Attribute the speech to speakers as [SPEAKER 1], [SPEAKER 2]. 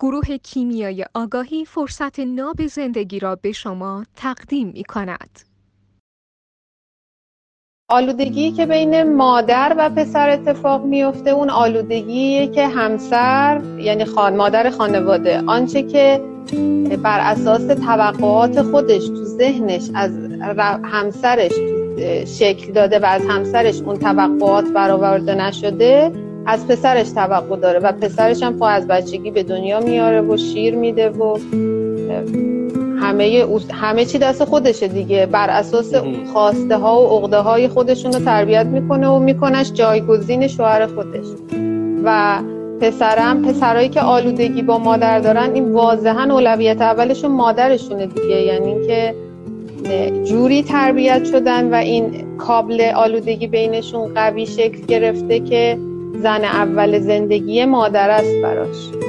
[SPEAKER 1] گروه کیمیای آگاهی فرصت ناب زندگی را به شما تقدیم می کند.
[SPEAKER 2] آلودگی که بین مادر و پسر اتفاق میفته اون آلودگیه که همسر یعنی خان مادر خانواده آنچه که بر اساس توقعات خودش تو ذهنش از همسرش شکل داده و از همسرش اون توقعات برآورده نشده از پسرش توقع داره و پسرش هم از بچگی به دنیا میاره و شیر میده و همه همه چی دست خودشه دیگه. بر اساس خواسته ها و عقده های خودشون رو تربیت می‌کنه و میکنش جایگزین شوهر خودش. و پسرم پسرایی که آلودگی با مادر دارن این واضحا اولویت اولشون مادرشونه دیگه. یعنی اینکه جوری تربیت شدن و این کابل آلودگی بینشون قوی شکل گرفته که زن اول زندگی مادر است براش.